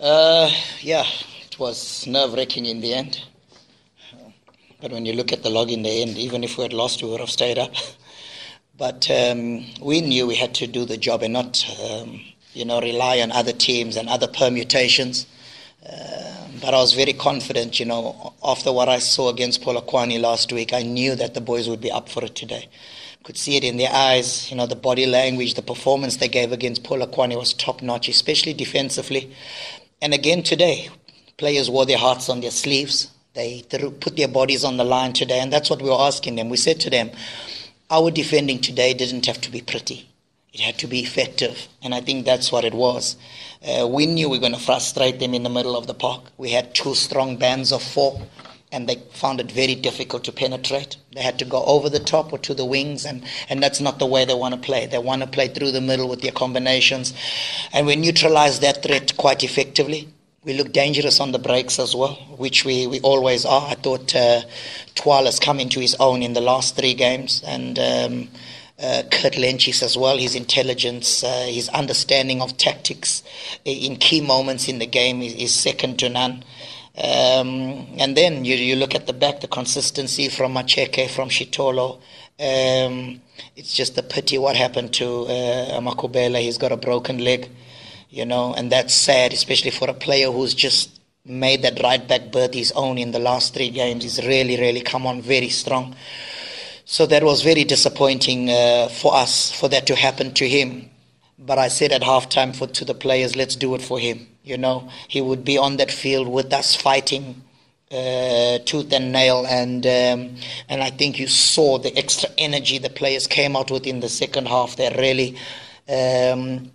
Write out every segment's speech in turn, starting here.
Uh, yeah, it was nerve wracking in the end. But when you look at the log in the end, even if we had lost, we would have stayed up. But um, we knew we had to do the job and not, um, you know, rely on other teams and other permutations. Uh, but I was very confident, you know, after what I saw against Polokwane last week, I knew that the boys would be up for it today. Could see it in their eyes, you know, the body language, the performance they gave against Polokwane was top notch, especially defensively. And again today, players wore their hearts on their sleeves. They put their bodies on the line today, and that's what we were asking them. We said to them, our defending today didn't have to be pretty. It had to be effective, and I think that's what it was. Uh, we knew we were going to frustrate them in the middle of the park. We had two strong bands of four, and they found it very difficult to penetrate. They had to go over the top or to the wings, and, and that's not the way they want to play. They want to play through the middle with their combinations, and we neutralized that threat quite effectively. We look dangerous on the breaks as well, which we, we always are. I thought uh, Twal has come into his own in the last three games, and um, uh, Kurt Lentjies as well. His intelligence, uh, his understanding of tactics in key moments in the game is, is second to none. Um, and then you, you look at the back, the consistency from Macheke, from Shitolo. Um, it's just a pity what happened to uh, Makubela. He's got a broken leg you know, and that's sad, especially for a player who's just made that right back berth his own in the last three games. He's really, really come on very strong. So that was very disappointing uh, for us for that to happen to him. But I said at halftime for to the players, let's do it for him. You know, he would be on that field with us fighting uh, tooth and nail, and um, and I think you saw the extra energy the players came out with in the second half. They really. Um,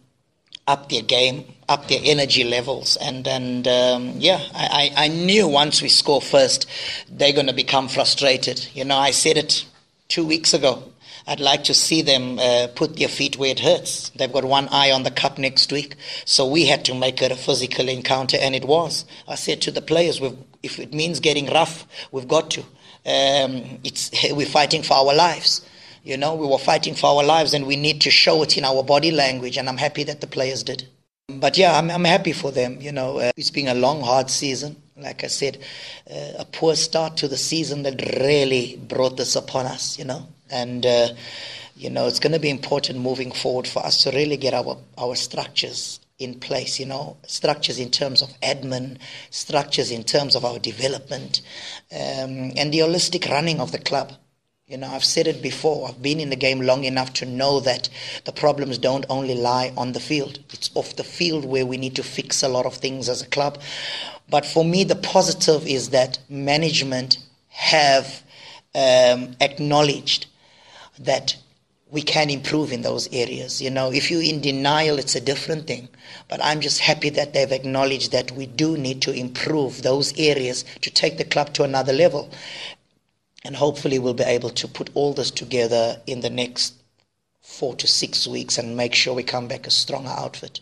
up their game, up their energy levels, and and um, yeah, I, I knew once we score first, they're going to become frustrated. You know, I said it two weeks ago. I'd like to see them uh, put their feet where it hurts. They've got one eye on the cup next week, so we had to make it a physical encounter, and it was. I said to the players, if it means getting rough, we've got to. Um, it's we're fighting for our lives. You know, we were fighting for our lives and we need to show it in our body language, and I'm happy that the players did. But yeah, I'm, I'm happy for them. You know, uh, it's been a long, hard season. Like I said, uh, a poor start to the season that really brought this upon us, you know. And, uh, you know, it's going to be important moving forward for us to really get our, our structures in place, you know, structures in terms of admin, structures in terms of our development, um, and the holistic running of the club. You know, I've said it before. I've been in the game long enough to know that the problems don't only lie on the field. It's off the field where we need to fix a lot of things as a club. But for me, the positive is that management have um, acknowledged that we can improve in those areas. You know, if you're in denial, it's a different thing. But I'm just happy that they've acknowledged that we do need to improve those areas to take the club to another level. And hopefully, we'll be able to put all this together in the next four to six weeks and make sure we come back a stronger outfit.